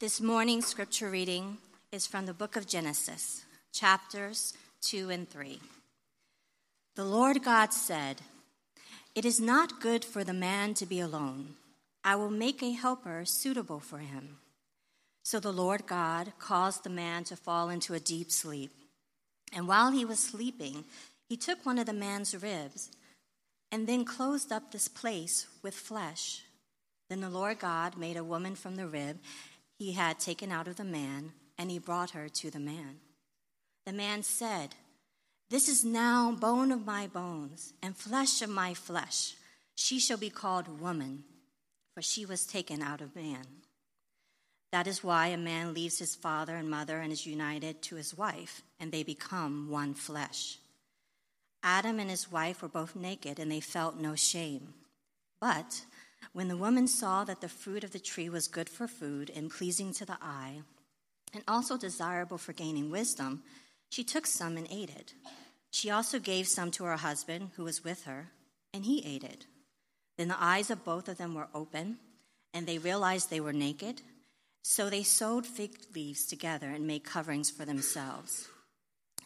This morning's scripture reading is from the book of Genesis, chapters 2 and 3. The Lord God said, It is not good for the man to be alone. I will make a helper suitable for him. So the Lord God caused the man to fall into a deep sleep. And while he was sleeping, he took one of the man's ribs and then closed up this place with flesh. Then the Lord God made a woman from the rib he had taken out of the man, and he brought her to the man. The man said, This is now bone of my bones and flesh of my flesh. She shall be called woman, for she was taken out of man. That is why a man leaves his father and mother and is united to his wife, and they become one flesh. Adam and his wife were both naked, and they felt no shame. But when the woman saw that the fruit of the tree was good for food and pleasing to the eye, and also desirable for gaining wisdom, she took some and ate it. She also gave some to her husband, who was with her, and he ate it. Then the eyes of both of them were open, and they realized they were naked. So they sewed fig leaves together and made coverings for themselves.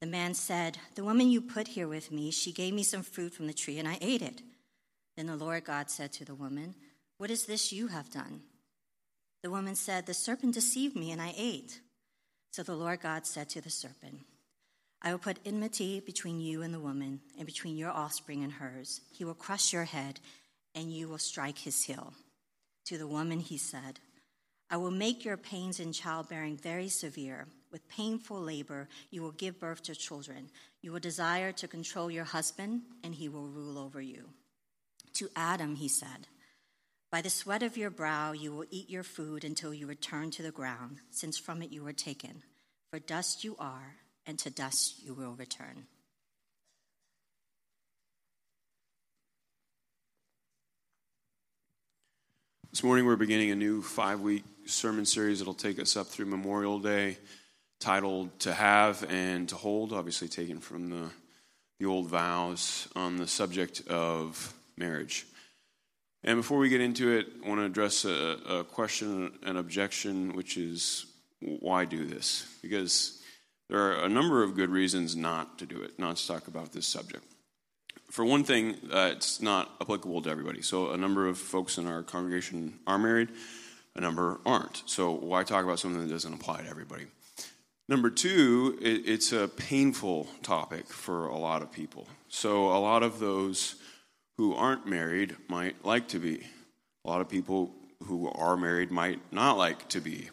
The man said, The woman you put here with me, she gave me some fruit from the tree, and I ate it. Then the Lord God said to the woman, What is this you have done? The woman said, The serpent deceived me, and I ate. So the Lord God said to the serpent, I will put enmity between you and the woman, and between your offspring and hers. He will crush your head, and you will strike his heel. To the woman he said, I will make your pains in childbearing very severe. With painful labor, you will give birth to children. You will desire to control your husband, and he will rule over you. To Adam, he said, By the sweat of your brow, you will eat your food until you return to the ground, since from it you were taken. For dust you are, and to dust you will return. This morning, we're beginning a new five week sermon series that'll take us up through Memorial Day titled To Have and To Hold, obviously taken from the, the old vows on the subject of marriage. And before we get into it, I want to address a, a question, an objection, which is why do this? Because there are a number of good reasons not to do it, not to talk about this subject. For one thing, uh, it's not applicable to everybody. So, a number of folks in our congregation are married, a number aren't. So, why talk about something that doesn't apply to everybody? Number two, it, it's a painful topic for a lot of people. So, a lot of those who aren't married might like to be. A lot of people who are married might not like to be.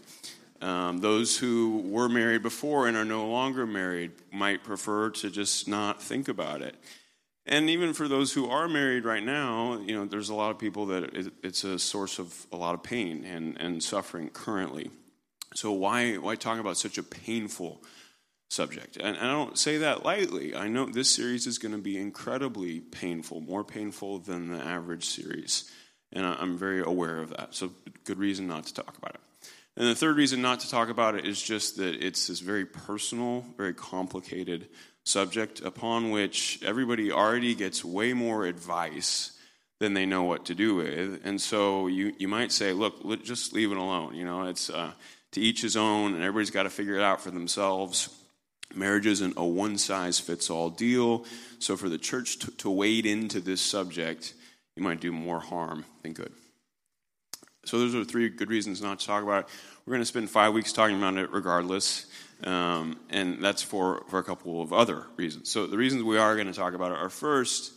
Um, those who were married before and are no longer married might prefer to just not think about it. And even for those who are married right now, you know, there's a lot of people that it, it's a source of a lot of pain and, and suffering currently. So why why talk about such a painful subject? And, and I don't say that lightly. I know this series is going to be incredibly painful, more painful than the average series, and I'm very aware of that. So good reason not to talk about it. And the third reason not to talk about it is just that it's this very personal, very complicated subject upon which everybody already gets way more advice than they know what to do with. And so you, you might say, look, just leave it alone. You know, it's, uh, to each his own, and everybody's got to figure it out for themselves. Marriage isn't a one size fits all deal. So, for the church to, to wade into this subject, you might do more harm than good. So, those are three good reasons not to talk about it. We're going to spend five weeks talking about it regardless, um, and that's for, for a couple of other reasons. So, the reasons we are going to talk about it are first,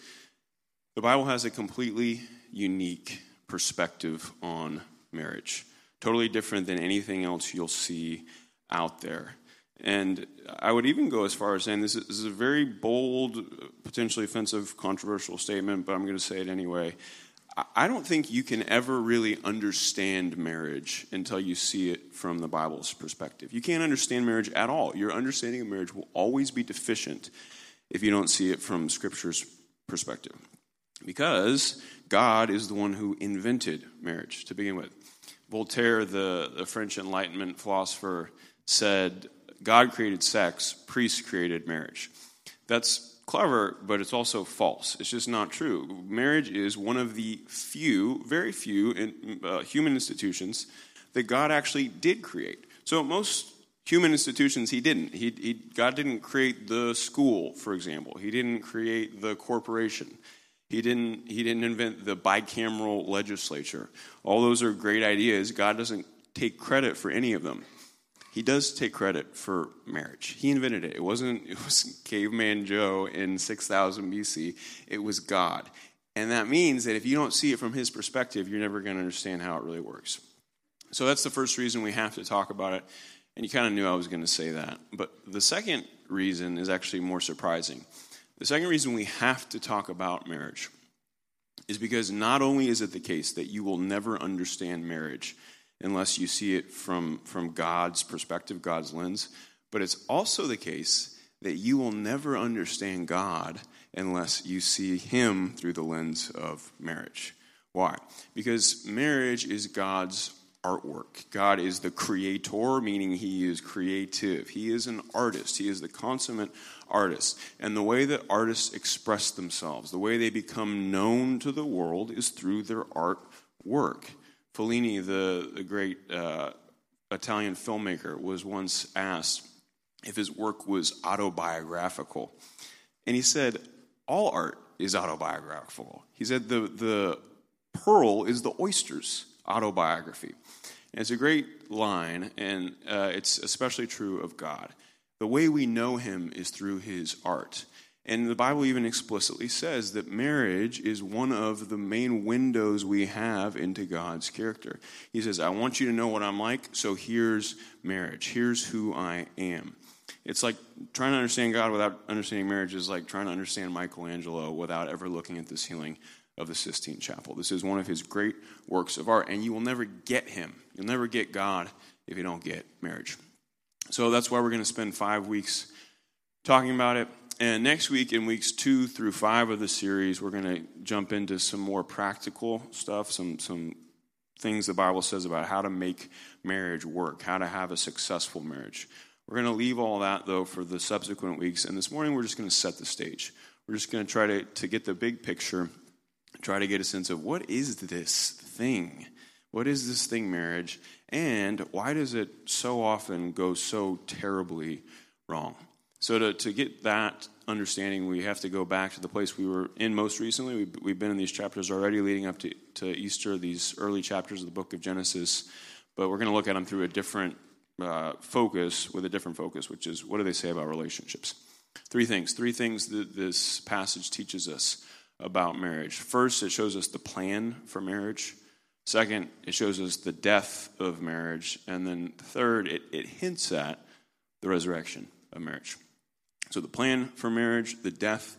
the Bible has a completely unique perspective on marriage totally different than anything else you'll see out there. And I would even go as far as saying this is a very bold, potentially offensive, controversial statement, but I'm going to say it anyway. I don't think you can ever really understand marriage until you see it from the Bible's perspective. You can't understand marriage at all. Your understanding of marriage will always be deficient if you don't see it from Scripture's perspective. Because God is the one who invented marriage to begin with. Voltaire, the, the French Enlightenment philosopher, said, God created sex, priests created marriage. That's clever, but it's also false. It's just not true. Marriage is one of the few, very few in, uh, human institutions that God actually did create. So most human institutions he didn't. He, he, God didn't create the school, for example. He didn't create the corporation. He didn't, he didn't invent the bicameral legislature. All those are great ideas. God doesn't take credit for any of them. He does take credit for marriage. He invented it. It wasn't it was caveman Joe in 6000 BC. It was God. And that means that if you don't see it from his perspective, you're never going to understand how it really works. So that's the first reason we have to talk about it. And you kind of knew I was going to say that. But the second reason is actually more surprising. The second reason we have to talk about marriage is because not only is it the case that you will never understand marriage unless you see it from, from God's perspective, God's lens, but it's also the case that you will never understand God unless you see Him through the lens of marriage. Why? Because marriage is God's artwork. God is the creator, meaning he is creative. He is an artist. He is the consummate artist. And the way that artists express themselves, the way they become known to the world, is through their artwork. Fellini, the, the great uh, Italian filmmaker, was once asked if his work was autobiographical. And he said, All art is autobiographical. He said, The, the pearl is the oyster's autobiography. And it's a great line, and uh, it's especially true of God. The way we know him is through his art. And the Bible even explicitly says that marriage is one of the main windows we have into God's character. He says, I want you to know what I'm like, so here's marriage. Here's who I am. It's like trying to understand God without understanding marriage is like trying to understand Michelangelo without ever looking at the ceiling of the Sistine Chapel. This is one of his great works of art, and you will never get him. You'll never get God if you don't get marriage. So that's why we're going to spend five weeks talking about it. And next week, in weeks two through five of the series, we're going to jump into some more practical stuff, some, some things the Bible says about how to make marriage work, how to have a successful marriage. We're going to leave all that, though, for the subsequent weeks. And this morning, we're just going to set the stage. We're just going to try to, to get the big picture try to get a sense of what is this thing? What is this thing, marriage? And why does it so often go so terribly wrong? So, to, to get that understanding, we have to go back to the place we were in most recently. We've, we've been in these chapters already leading up to, to Easter, these early chapters of the book of Genesis, but we're going to look at them through a different uh, focus, with a different focus, which is what do they say about relationships? Three things. Three things that this passage teaches us about marriage. First, it shows us the plan for marriage. Second, it shows us the death of marriage. And then third, it, it hints at the resurrection of marriage. So the plan for marriage, the death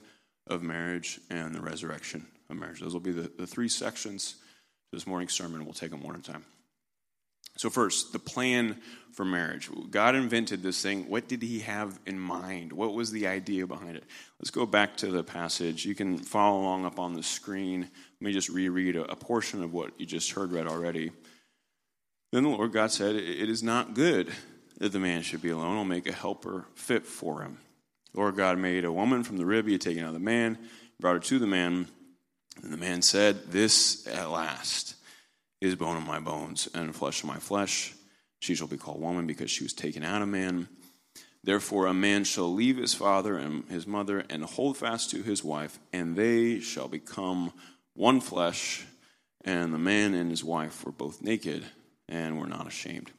of marriage, and the resurrection of marriage. Those will be the, the three sections this morning's sermon. We'll take them one at a time. So, first, the plan for marriage. God invented this thing. What did he have in mind? What was the idea behind it? Let's go back to the passage. You can follow along up on the screen. Let me just reread a, portion of what you just heard read already. Then the Lord God said, It is not good that the man should be alone. I'll make a helper fit for him. Lord God made a woman from the rib he had taken out of the man, brought her to the man. And the man said, This at last is bone of my bones and flesh of my flesh. She shall be called woman because she was taken out of man. Therefore, a man shall leave his father and his mother and hold fast to his wife, and they shall become one flesh. And the man and his wife were both naked and were not ashamed.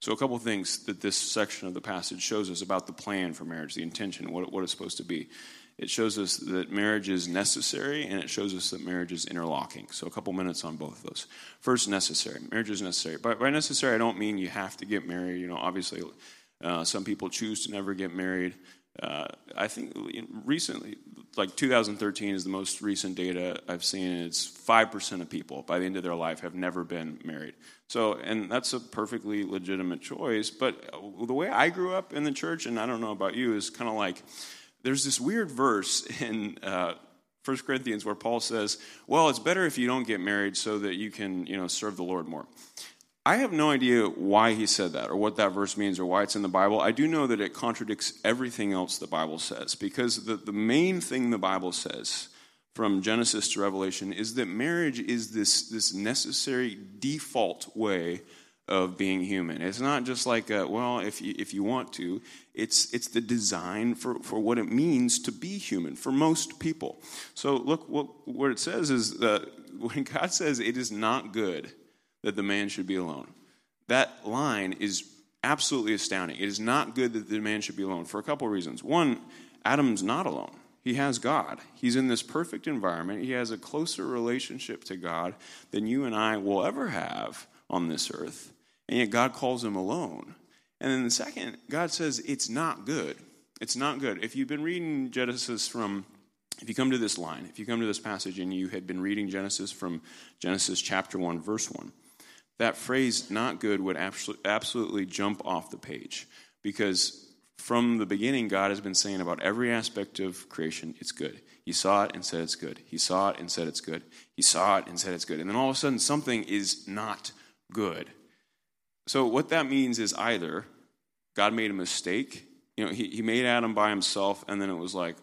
So, a couple things that this section of the passage shows us about the plan for marriage, the intention, what, what it's supposed to be. It shows us that marriage is necessary, and it shows us that marriage is interlocking. So, a couple minutes on both of those. First, necessary. Marriage is necessary. By, by necessary, I don't mean you have to get married. You know, obviously, uh, some people choose to never get married. uh, I think recently, like 2013 is the most recent data I've seen. It's 5% of people by the end of their life have never been married. So, and that's a perfectly legitimate choice. But the way I grew up in the church, and I don't know about you, is kind of like there's this weird verse in uh, 1 Corinthians where Paul says, Well, it's better if you don't get married so that you can, you know, serve the Lord more. I have no idea why he said that or what that verse means or why it's in the Bible. I do know that it contradicts everything else the Bible says because the, the main thing the Bible says from Genesis to Revelation is that marriage is this, this necessary default way of being human. It's not just like, a, well, if you, if you want to, it's, it's the design for, for what it means to be human for most people. So, look, what, what it says is that when God says it is not good that the man should be alone. That line is absolutely astounding. It is not good that the man should be alone for a couple of reasons. One, Adam's not alone. He has God. He's in this perfect environment. He has a closer relationship to God than you and I will ever have on this earth. And yet God calls him alone. And then the second, God says it's not good. It's not good. If you've been reading Genesis from if you come to this line, if you come to this passage and you had been reading Genesis from Genesis chapter 1 verse 1, that phrase not good would absolutely jump off the page because from the beginning god has been saying about every aspect of creation it's good he saw it and said it's good he saw it and said it's good he saw it and said it's good and then all of a sudden something is not good so what that means is either god made a mistake you know he, he made adam by himself and then it was like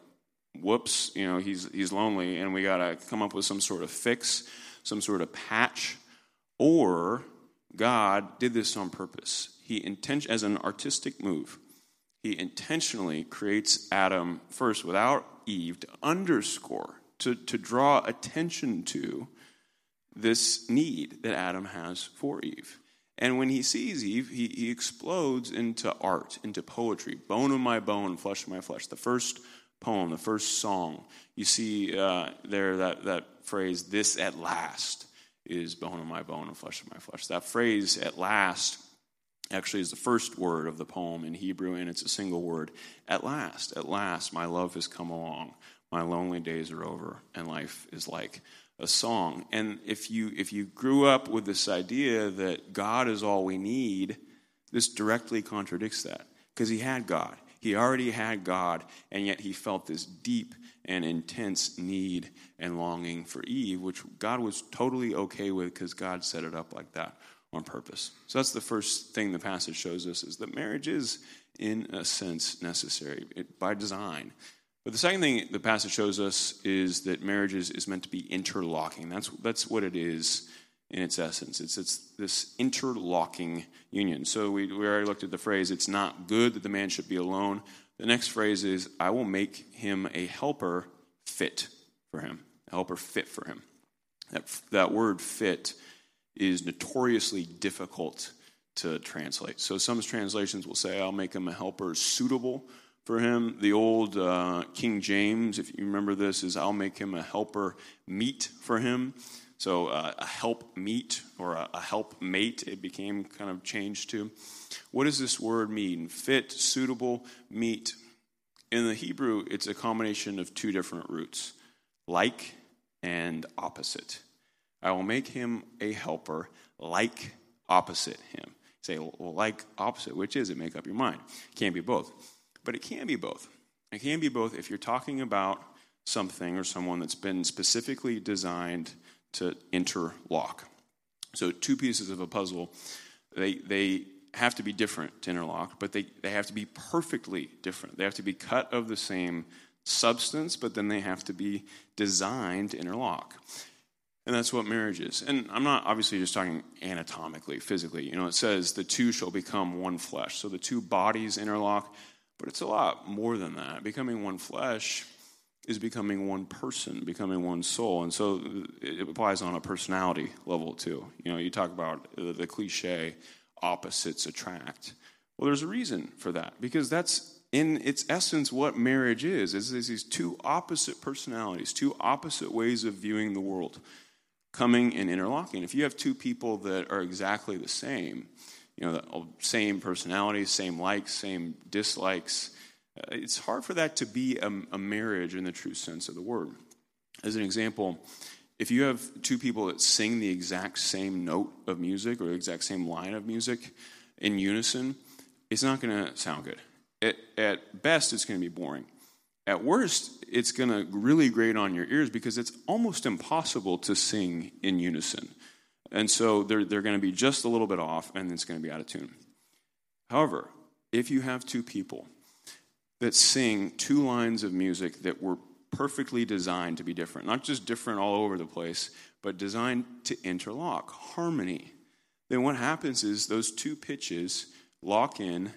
whoops you know he's he's lonely and we got to come up with some sort of fix some sort of patch or God did this on purpose. He intention as an artistic move. He intentionally creates Adam first without Eve to underscore, to, to draw attention to this need that Adam has for Eve. And when he sees Eve, he, he explodes into art, into poetry, bone of my bone, flesh of my flesh. The first poem, the first song, you see uh, there that, that phrase, this at last is bone of my bone and flesh of my flesh. That phrase, at last, actually is the first word of the poem in Hebrew, and it's a single word. At last, at last, my love has come along. My lonely days are over, and life is like a song. And if you if you grew up with this idea that God is all we need, this directly contradicts that because he had God. He already had God, and yet he felt this deep and intense need and longing for Eve, which God was totally okay with because God set it up like that on purpose. So that's the first thing the passage shows us is that marriage is, in a sense, necessary by design. But the second thing the passage shows us is that marriage is, is meant to be interlocking. That's, that's what it is in its essence. It's, it's this interlocking union. So we, we already looked at the phrase, it's not good that the man should be alone. The next phrase is, I will make him a helper fit for him, a helper fit for him. That, that word fit is notoriously difficult to translate. So some translations will say, I'll make him a helper suitable for him. The old uh, King James, if you remember this, is I'll make him a helper meet for him. So uh, a help meet or a, a help mate, it became kind of changed to. What does this word mean? Fit, suitable, meet. In the Hebrew, it's a combination of two different roots like and opposite. I will make him a helper like opposite him. Say, like opposite, which is it? Make up your mind. Can't be both. But it can be both. It can be both if you're talking about something or someone that's been specifically designed to interlock. So, two pieces of a puzzle, they, they have to be different to interlock, but they, they have to be perfectly different. They have to be cut of the same substance, but then they have to be designed to interlock. And that's what marriage is. And I'm not obviously just talking anatomically, physically. You know, it says the two shall become one flesh. So the two bodies interlock, but it's a lot more than that. Becoming one flesh is becoming one person, becoming one soul. And so it applies on a personality level too. You know, you talk about the cliche opposites attract. Well, there's a reason for that because that's in its essence what marriage is. Is these two opposite personalities, two opposite ways of viewing the world coming and interlocking. If you have two people that are exactly the same, you know, the same personalities, same likes, same dislikes, uh, it's hard for that to be a, a marriage in the true sense of the word. As an example, if you have two people that sing the exact same note of music or the exact same line of music in unison, it's not going to sound good. At, at best, it's going to be boring. At worst, it's going to really grate on your ears because it's almost impossible to sing in unison. And so they're, they're going to be just a little bit off and it's going to be out of tune. However, if you have two people that sing two lines of music that were perfectly designed to be different, not just different all over the place, but designed to interlock, harmony, then what happens is those two pitches lock in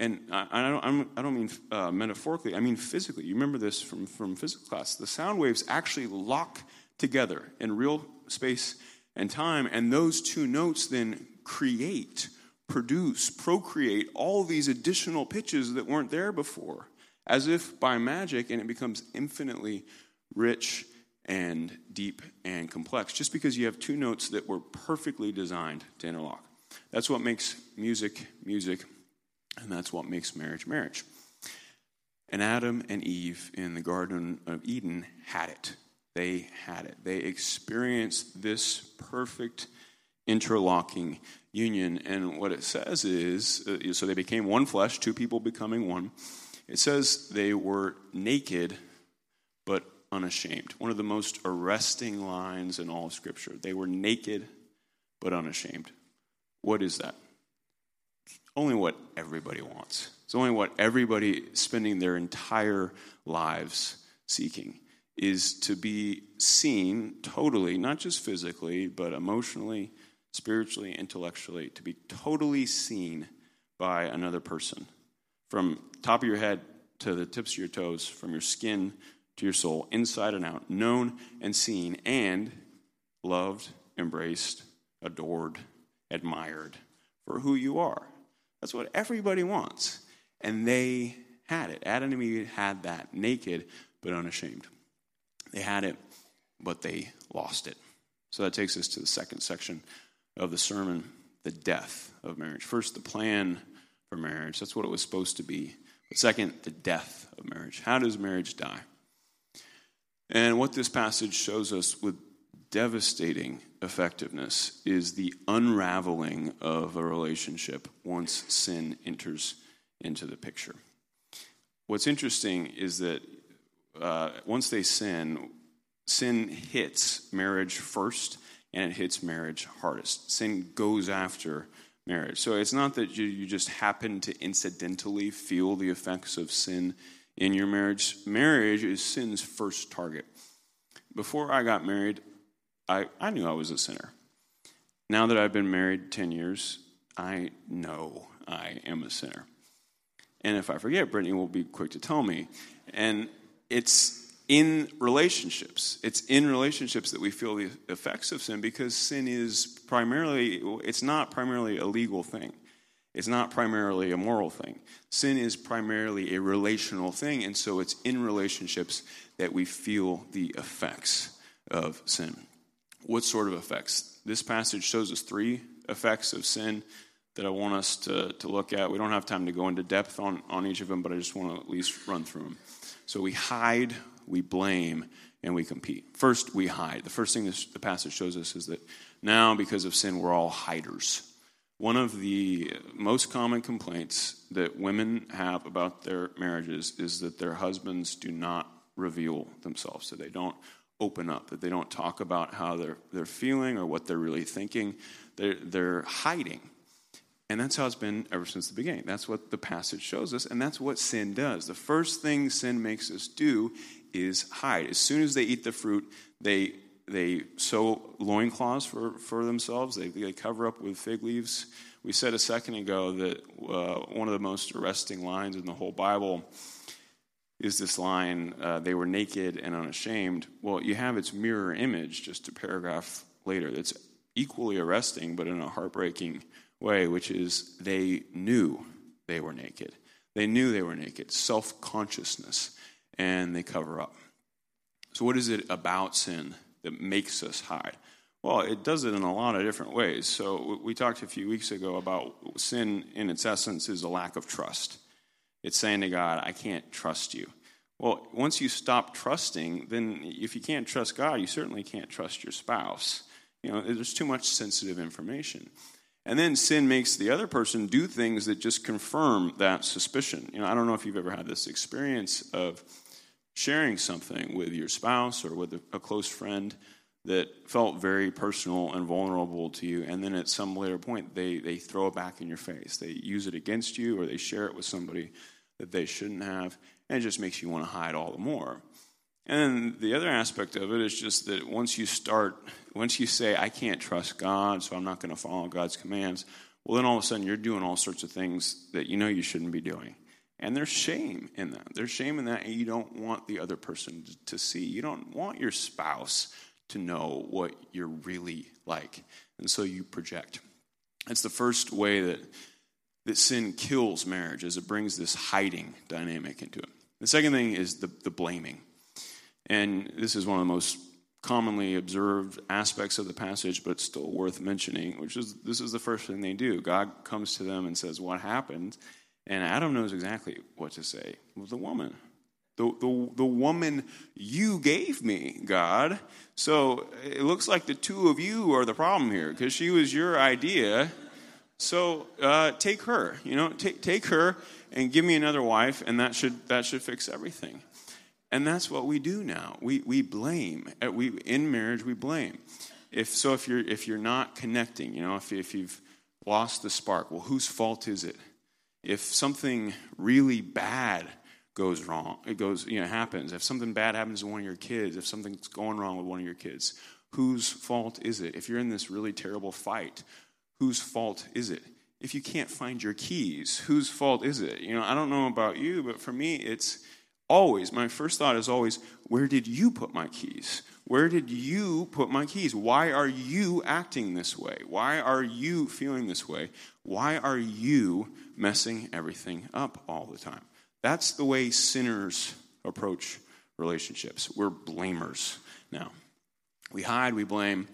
and I, I don't, I do not mean uh, metaphorically, I mean physically. You remember this from, from physics class. The sound waves actually lock together in real space and time, and those two notes then create, produce, procreate all these additional pitches that weren't there before, as if by magic, and it becomes infinitely rich and deep and complex, just because you have two notes that were perfectly designed to interlock. That's what makes music music and that's what makes marriage marriage. And Adam and Eve in the Garden of Eden had it. They had it. They experienced this perfect interlocking union. And what it says is uh, so they became one flesh, two people becoming one. It says they were naked but unashamed. One of the most arresting lines in all of Scripture. They were naked but unashamed. What is that? only what everybody wants. It's only what everybody spending their entire lives seeking is to be seen totally, not just physically, but emotionally, spiritually, intellectually, to be totally seen by another person. From top of your head to the tips of your toes, from your skin to your soul, inside and out, known and seen, and loved, embraced, adored, admired for who you are. That's what everybody wants. And they had it. Adam and Eve had that, naked but unashamed. They had it, but they lost it. So that takes us to the second section of the sermon the death of marriage. First, the plan for marriage. That's what it was supposed to be. But second, the death of marriage. How does marriage die? And what this passage shows us with devastating effectiveness is the unraveling of a relationship once sin enters into the picture. What's interesting is that uh, once they sin, sin hits marriage first and it hits marriage hardest. Sin goes after marriage. So it's not that you, you just happen to incidentally feel the effects of sin in your marriage. Marriage is sin's first target. Before I got married, I, I knew I was a sinner. Now that I've been married 10 years, I know I am a sinner. And if I forget, Brittany will be quick to tell me. And it's in relationships. It's in relationships that we feel the effects of sin because sin is primarily, it's not primarily a legal thing. It's not primarily a moral thing. Sin is primarily a relational thing, and so it's in relationships that we feel the effects of sin. What sort of effects? This passage shows us three effects of sin that I want us to, to look at. We don't have time to go into depth on, on each of them, but I just want to at least run through them. So we hide, we blame, and we compete. First, we hide. The first thing this, the passage shows us is that now, because of sin, we're all hiders. One of the most common complaints that women have about their marriages is that their husbands do not reveal themselves, so they don't open up, that they don't talk about how they're, they're feeling or what they're really thinking. They're, they're hiding. And that's how it's been ever since the beginning. That's what the passage shows us, and that's what sin does. The first thing sin makes us do is hide. As soon as they eat the fruit, they they sew loincloths for, for themselves. They, they cover up with fig leaves. We said a second ago that uh, one of the most arresting lines in the whole Bible is this line, uh, they were naked and unashamed. Well, you have its mirror image just a paragraph later that's equally arresting, but in a heartbreaking way, which is they knew they were naked. They knew they were naked, self consciousness, and they cover up. So, what is it about sin that makes us hide? Well, it does it in a lot of different ways. So, we talked a few weeks ago about sin in its essence is a lack of trust. It's saying to God, I can't trust you. Well, once you stop trusting, then if you can't trust God, you certainly can't trust your spouse. You know, there's too much sensitive information. And then sin makes the other person do things that just confirm that suspicion. You know, I don't know if you've ever had this experience of sharing something with your spouse or with a, close friend that felt very personal and vulnerable to you, and then at some later point, they, they throw it back in your face. They use it against you or they share it with somebody that they shouldn't have, and it just makes you want to hide all the more. And then the other aspect of it is just that once you start, once you say, I can't trust God, so I'm not going to follow God's commands, well, then all of a sudden you're doing all sorts of things that you know you shouldn't be doing. And there's shame in that. There's shame in that, and you don't want the other person to see. You don't want your spouse to know what you're really like. And so you project. That's the first way that, that sin kills marriage, is it brings this hiding dynamic into it. The second thing is the, the blaming. And this is one of the most commonly observed aspects of the passage, but still worth mentioning, which is this is the first thing they do. God comes to them and says, What happened? And Adam knows exactly what to say. Well, the woman. The, the, the woman you gave me, God. So it looks like the two of you are the problem here because she was your idea. So uh, take her, you know, take, take her and give me another wife, and that should, that should fix everything. And that's what we do now. We, we blame. Uh, we, in marriage, we blame. If, so if you're, if you're not connecting, you know, if, if you've lost the spark, well, whose fault is it? If something really bad goes wrong, it goes, you know, happens. If something bad happens to one of your kids, if something's going wrong with one of your kids, whose fault is it? If you're in this really terrible fight, whose fault is it? If you can't find your keys, whose fault is it? You know, I don't know about you, but for me, it's always, my first thought is always, where did you put my keys? Where did you put my keys? Why are you acting this way? Why are you feeling this way? Why are you messing everything up all the time? That's the way sinners approach relationships. We're blamers now. We hide, we blame.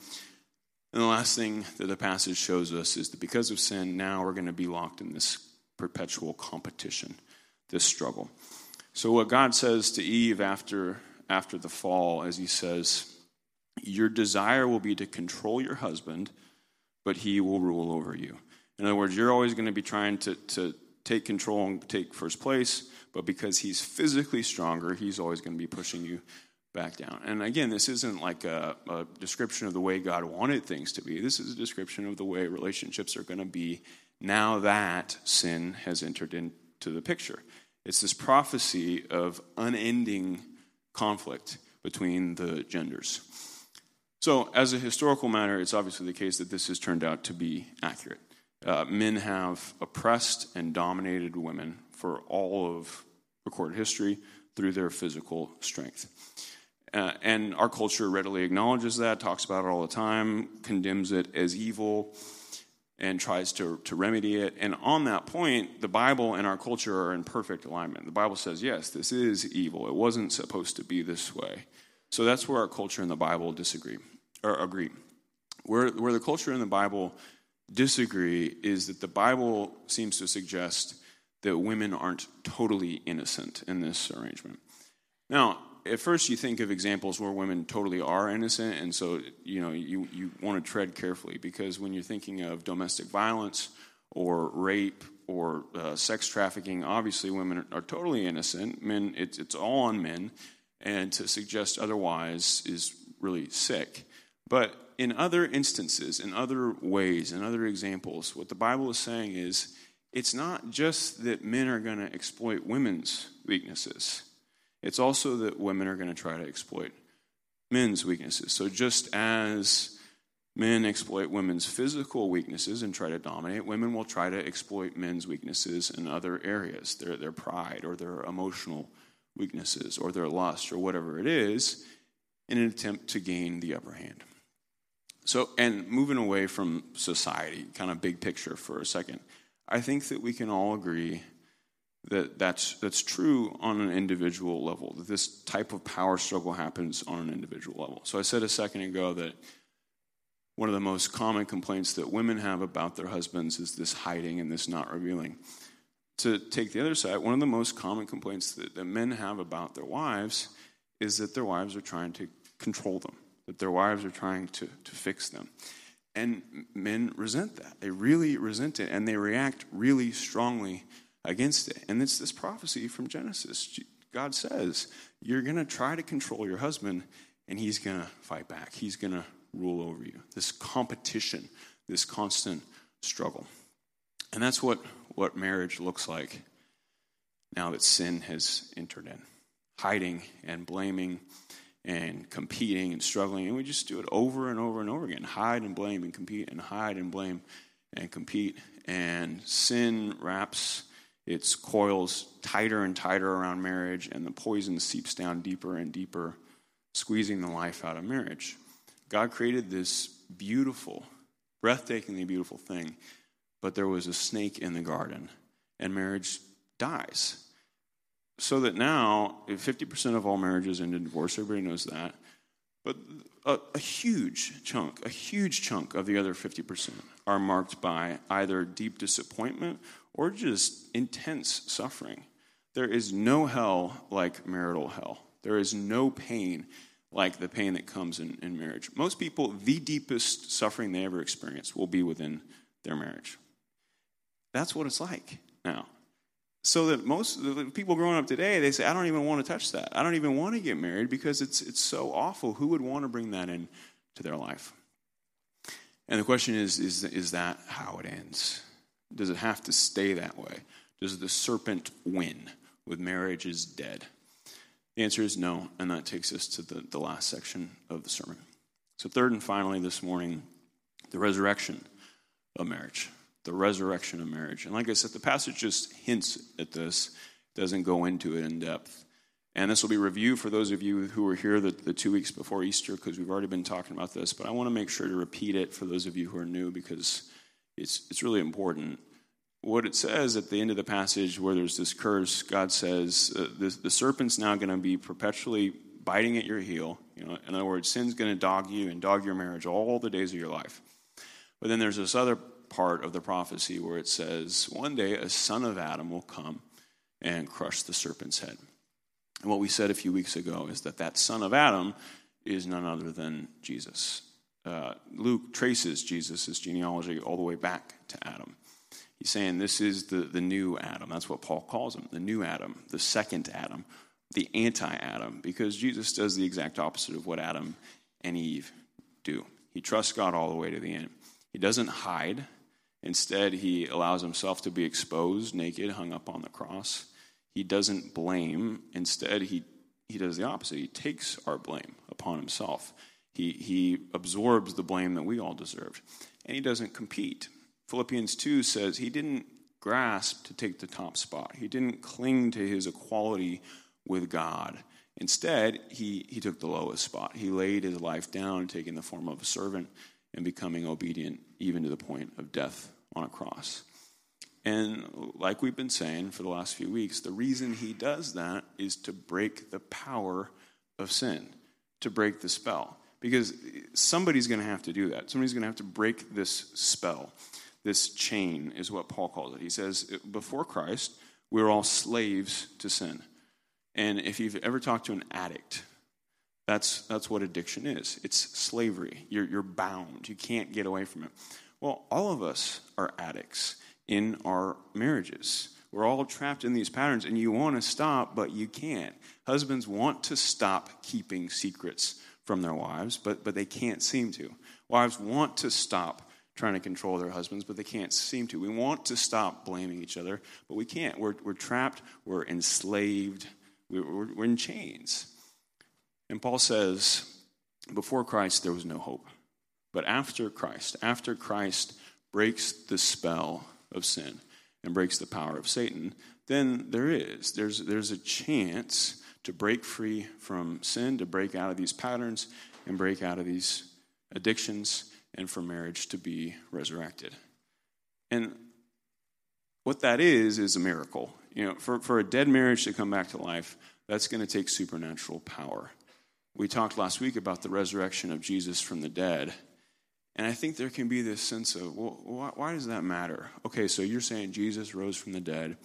And the last thing that the passage shows us is that because of sin, now we're going to be locked in this perpetual competition, this struggle. So, what God says to Eve after, after the fall, as he says, Your desire will be to control your husband, but he will rule over you. In other words, you're always going to be trying to, to take control and take first place, but because he's physically stronger, he's always going to be pushing you back down. And again, this isn't like a, a, description of the way God wanted things to be. This is a description of the way relationships are going to be now that sin has entered into the picture. It's this prophecy of unending conflict between the genders. So, as a historical matter, it's obviously the case that this has turned out to be accurate. Uh, men have oppressed and dominated women for all of recorded history through their physical strength. Uh, and our culture readily acknowledges that, talks about it all the time, condemns it as evil, and tries to, to remedy it. And on that point, the Bible and our culture are in perfect alignment. The Bible says, yes, this is evil. It wasn't supposed to be this way. So that's where our culture and the Bible disagree or agree. Where, where the culture and the Bible disagree is that the Bible seems to suggest that women aren't totally innocent in this arrangement. Now, at first you think of examples where women totally are innocent, and so you know you, you want to tread carefully because when you're thinking of domestic violence or rape or uh, sex trafficking, obviously women are, are totally innocent. Men, it's, it's all on men, and to suggest otherwise is really sick. But in other instances, in other ways, in other examples, what the Bible is saying is it's not just that men are going to exploit women's weaknesses it's also that women are going to try to exploit men's weaknesses. So just as men exploit women's physical weaknesses and try to dominate, women will try to exploit men's weaknesses in other areas, their, their pride or their emotional weaknesses or their lust or whatever it is, in an attempt to gain the upper hand. So, and moving away from society, kind of big picture for a second, I think that we can all agree that that's, that's true on an individual level, that this type of power struggle happens on an individual level. So I said a second ago that one of the most common complaints that women have about their husbands is this hiding and this not revealing. to take the other side, one of the most common complaints that, that men have about their wives is that their wives are trying to control them, that their wives are trying to, to fix them. And men resent that. They really resent it, and they react really strongly against it. And it's this prophecy from Genesis. God says, You're going to try to control your husband, and he's going to fight back. He's going to rule over you. This competition, this constant struggle. And that's what, what marriage looks like now that sin has entered in hiding and blaming and competing and struggling. And we just do it over and over and over again hide and blame and compete and hide and blame and compete. And sin wraps its coils tighter and tighter around marriage, and the poison seeps down deeper and deeper, squeezing the life out of marriage. God created this beautiful, breathtakingly beautiful thing, but there was a snake in the garden, and marriage dies so that now 50% of all marriages end in divorce everybody knows that but a, a, huge chunk a huge chunk of the other 50% are marked by either deep disappointment or just intense suffering. There is no hell like marital hell. There is no pain like the pain that comes in, in marriage. Most people the deepest suffering they ever experience will be within their marriage. That's what it's like now so that most the people growing up today they say i don't even want to touch that. I don't even want to get married because it's it's so awful. Who would want to bring that in to their life? And the question is is is that how it ends? Does it have to stay that way? Does the serpent win with marriage is dead? The answer is no and that takes us to the, the last section of the sermon. So third and finally this morning the resurrection of marriage the resurrection of marriage. And like I said, the passage just hints at this, doesn't go into it in depth. And this will be review for those of you who were here the, the two weeks before Easter, because we've already been talking about this. But I want to make sure to repeat it for those of you who are new, because it's, it's really important. What it says at the end of the passage, where there's this curse, God says uh, the, the serpent's now going to be perpetually biting at your heel. You know, in other words, sin's going to dog you and dog your marriage all the days of your life. But then there's this other part of the prophecy where it says, One day a son of Adam will come and crush the serpent's head. And what we said a few weeks ago is that that son of Adam is none other than Jesus. Uh, Luke traces Jesus' genealogy all the way back to Adam. He's saying this is the, the new Adam. That's what Paul calls him the new Adam, the second Adam, the anti Adam, because Jesus does the exact opposite of what Adam and Eve do. He trusts God all the way to the end. He doesn't hide, Instead, he allows himself to be exposed, naked, hung up on the cross. He doesn't blame. Instead, he, he does the opposite. He takes our blame upon himself. He, he absorbs the blame that we all deserved. And he doesn't compete. Philippians 2 says he didn't grasp to take the top spot, he didn't cling to his equality with God. Instead, he, he took the lowest spot. He laid his life down, taking the form of a servant and becoming obedient even to the point of death on a cross. And like we've been saying for the last few weeks, the reason he does that is to break the power of sin, to break the spell. Because somebody's going to have to do that. Somebody's going to have to break this spell. This chain is what Paul calls it. He says, before Christ, we we're all slaves to sin. And if you've ever talked to an addict, that's, that's what addiction is it's slavery. You're, you're bound, you can't get away from it. Well, all of us are addicts in our marriages. We're all trapped in these patterns, and you want to stop, but you can't. Husbands want to stop keeping secrets from their wives, but, but they can't seem to. Wives want to stop trying to control their husbands, but they can't seem to. We want to stop blaming each other, but we can't. We're, we're trapped, we're enslaved, we're, we're in chains. And Paul says, before Christ, there was no hope. But after Christ, after Christ breaks the spell of sin and breaks the power of Satan, then there is. There's, there's a chance to break free from sin, to break out of these patterns, and break out of these addictions, and for marriage to be resurrected. And what that is, is a miracle. You know, for, for a dead marriage to come back to life, that's going to take supernatural power. We talked last week about the resurrection of Jesus from the dead. And I think there can be this sense of, well, why, why does that matter? Okay, so you're saying Jesus rose from the dead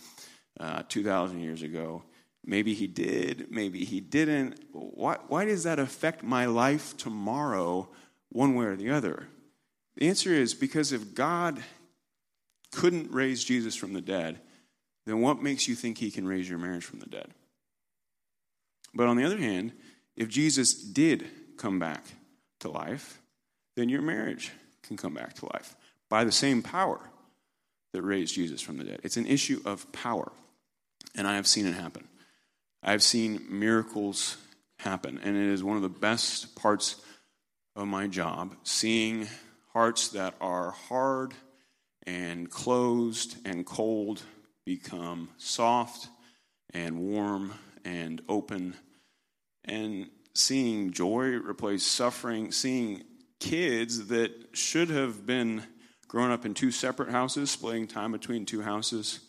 uh, 2,000 years ago. Maybe he did, maybe he didn't. Why, why does that affect my life tomorrow, one way or the other? The answer is because if God couldn't raise Jesus from the dead, then what makes you think he can raise your marriage from the dead? But on the other hand, if Jesus did come back to life, then your marriage can come back to life by the same power that raised Jesus from the dead. It's an issue of power, and I have seen it happen. I've seen miracles happen, and it is one of the best parts of my job seeing hearts that are hard and closed and cold become soft and warm and open, and seeing joy replace suffering, seeing kids that should have been grown up in two separate houses, splitting time between two houses,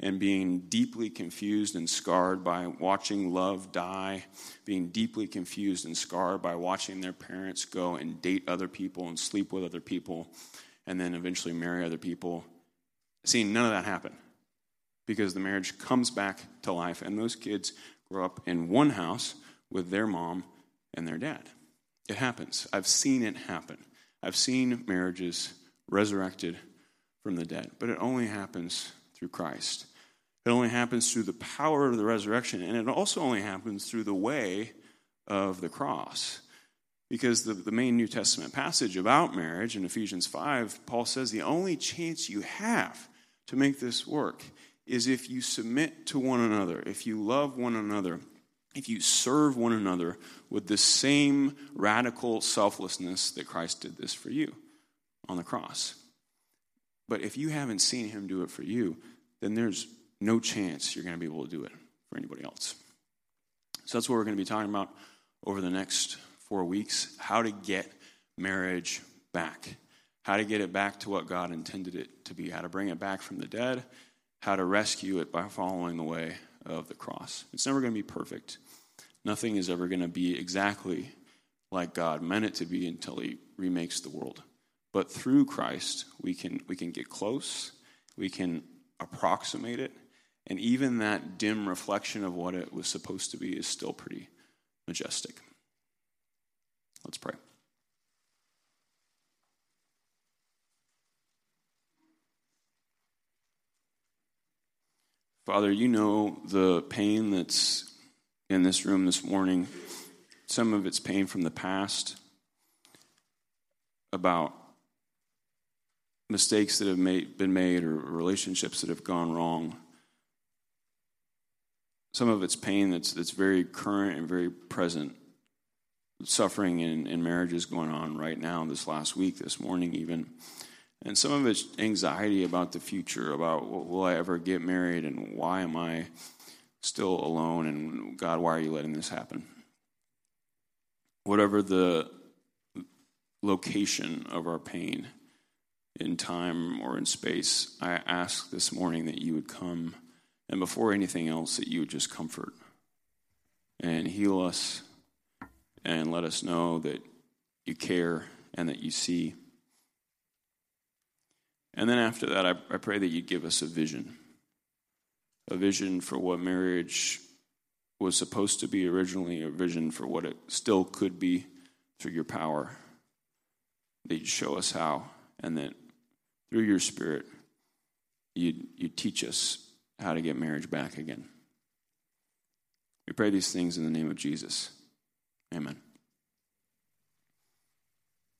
and being deeply confused and scarred by watching love die, being deeply confused and scarred by watching their parents go and date other people and sleep with other people, and then eventually marry other people. Seeing none of that happen because the marriage comes back to life, and those kids grow up in one house with their mom and their dad. It happens. I've seen it happen. I've seen marriages resurrected from the dead, but it only happens through Christ. It only happens through the power of the resurrection, and it also only happens through the way of the cross. Because the, the main New Testament passage about marriage in Ephesians 5, Paul says the only chance you have to make this work is if you submit to one another, if you love one another, if you serve one another with the same radical selflessness that Christ did this for you on the cross. But if you haven't seen him do it for you, then there's no chance you're going to be able to do it for anybody else. So that's what we're going to be talking about over the next four weeks how to get marriage back, how to get it back to what God intended it to be, how to bring it back from the dead, how to rescue it by following the way of the cross. It's never going to be perfect. Nothing is ever going to be exactly like God meant it to be until He remakes the world. But through Christ, we can, we can get close, we can approximate it, and even that dim reflection of what it was supposed to be is still pretty majestic. Let's pray. Father, you know the pain that's in this room this morning. Some of it's pain from the past about mistakes that have made, been made or relationships that have gone wrong. Some of it's pain that's, that's very current and very present. Suffering in, in marriages going on right now, this last week, this morning, even. And some of it's anxiety about the future, about will I ever get married and why am I still alone and God, why are you letting this happen? Whatever the location of our pain in time or in space, I ask this morning that you would come and before anything else, that you would just comfort and heal us and let us know that you care and that you see. And then after that, I, I pray that you give us a vision a vision for what marriage was supposed to be originally, a vision for what it still could be through your power. That you show us how, and that through your spirit, you you teach us how to get marriage back again. We pray these things in the name of Jesus. Amen.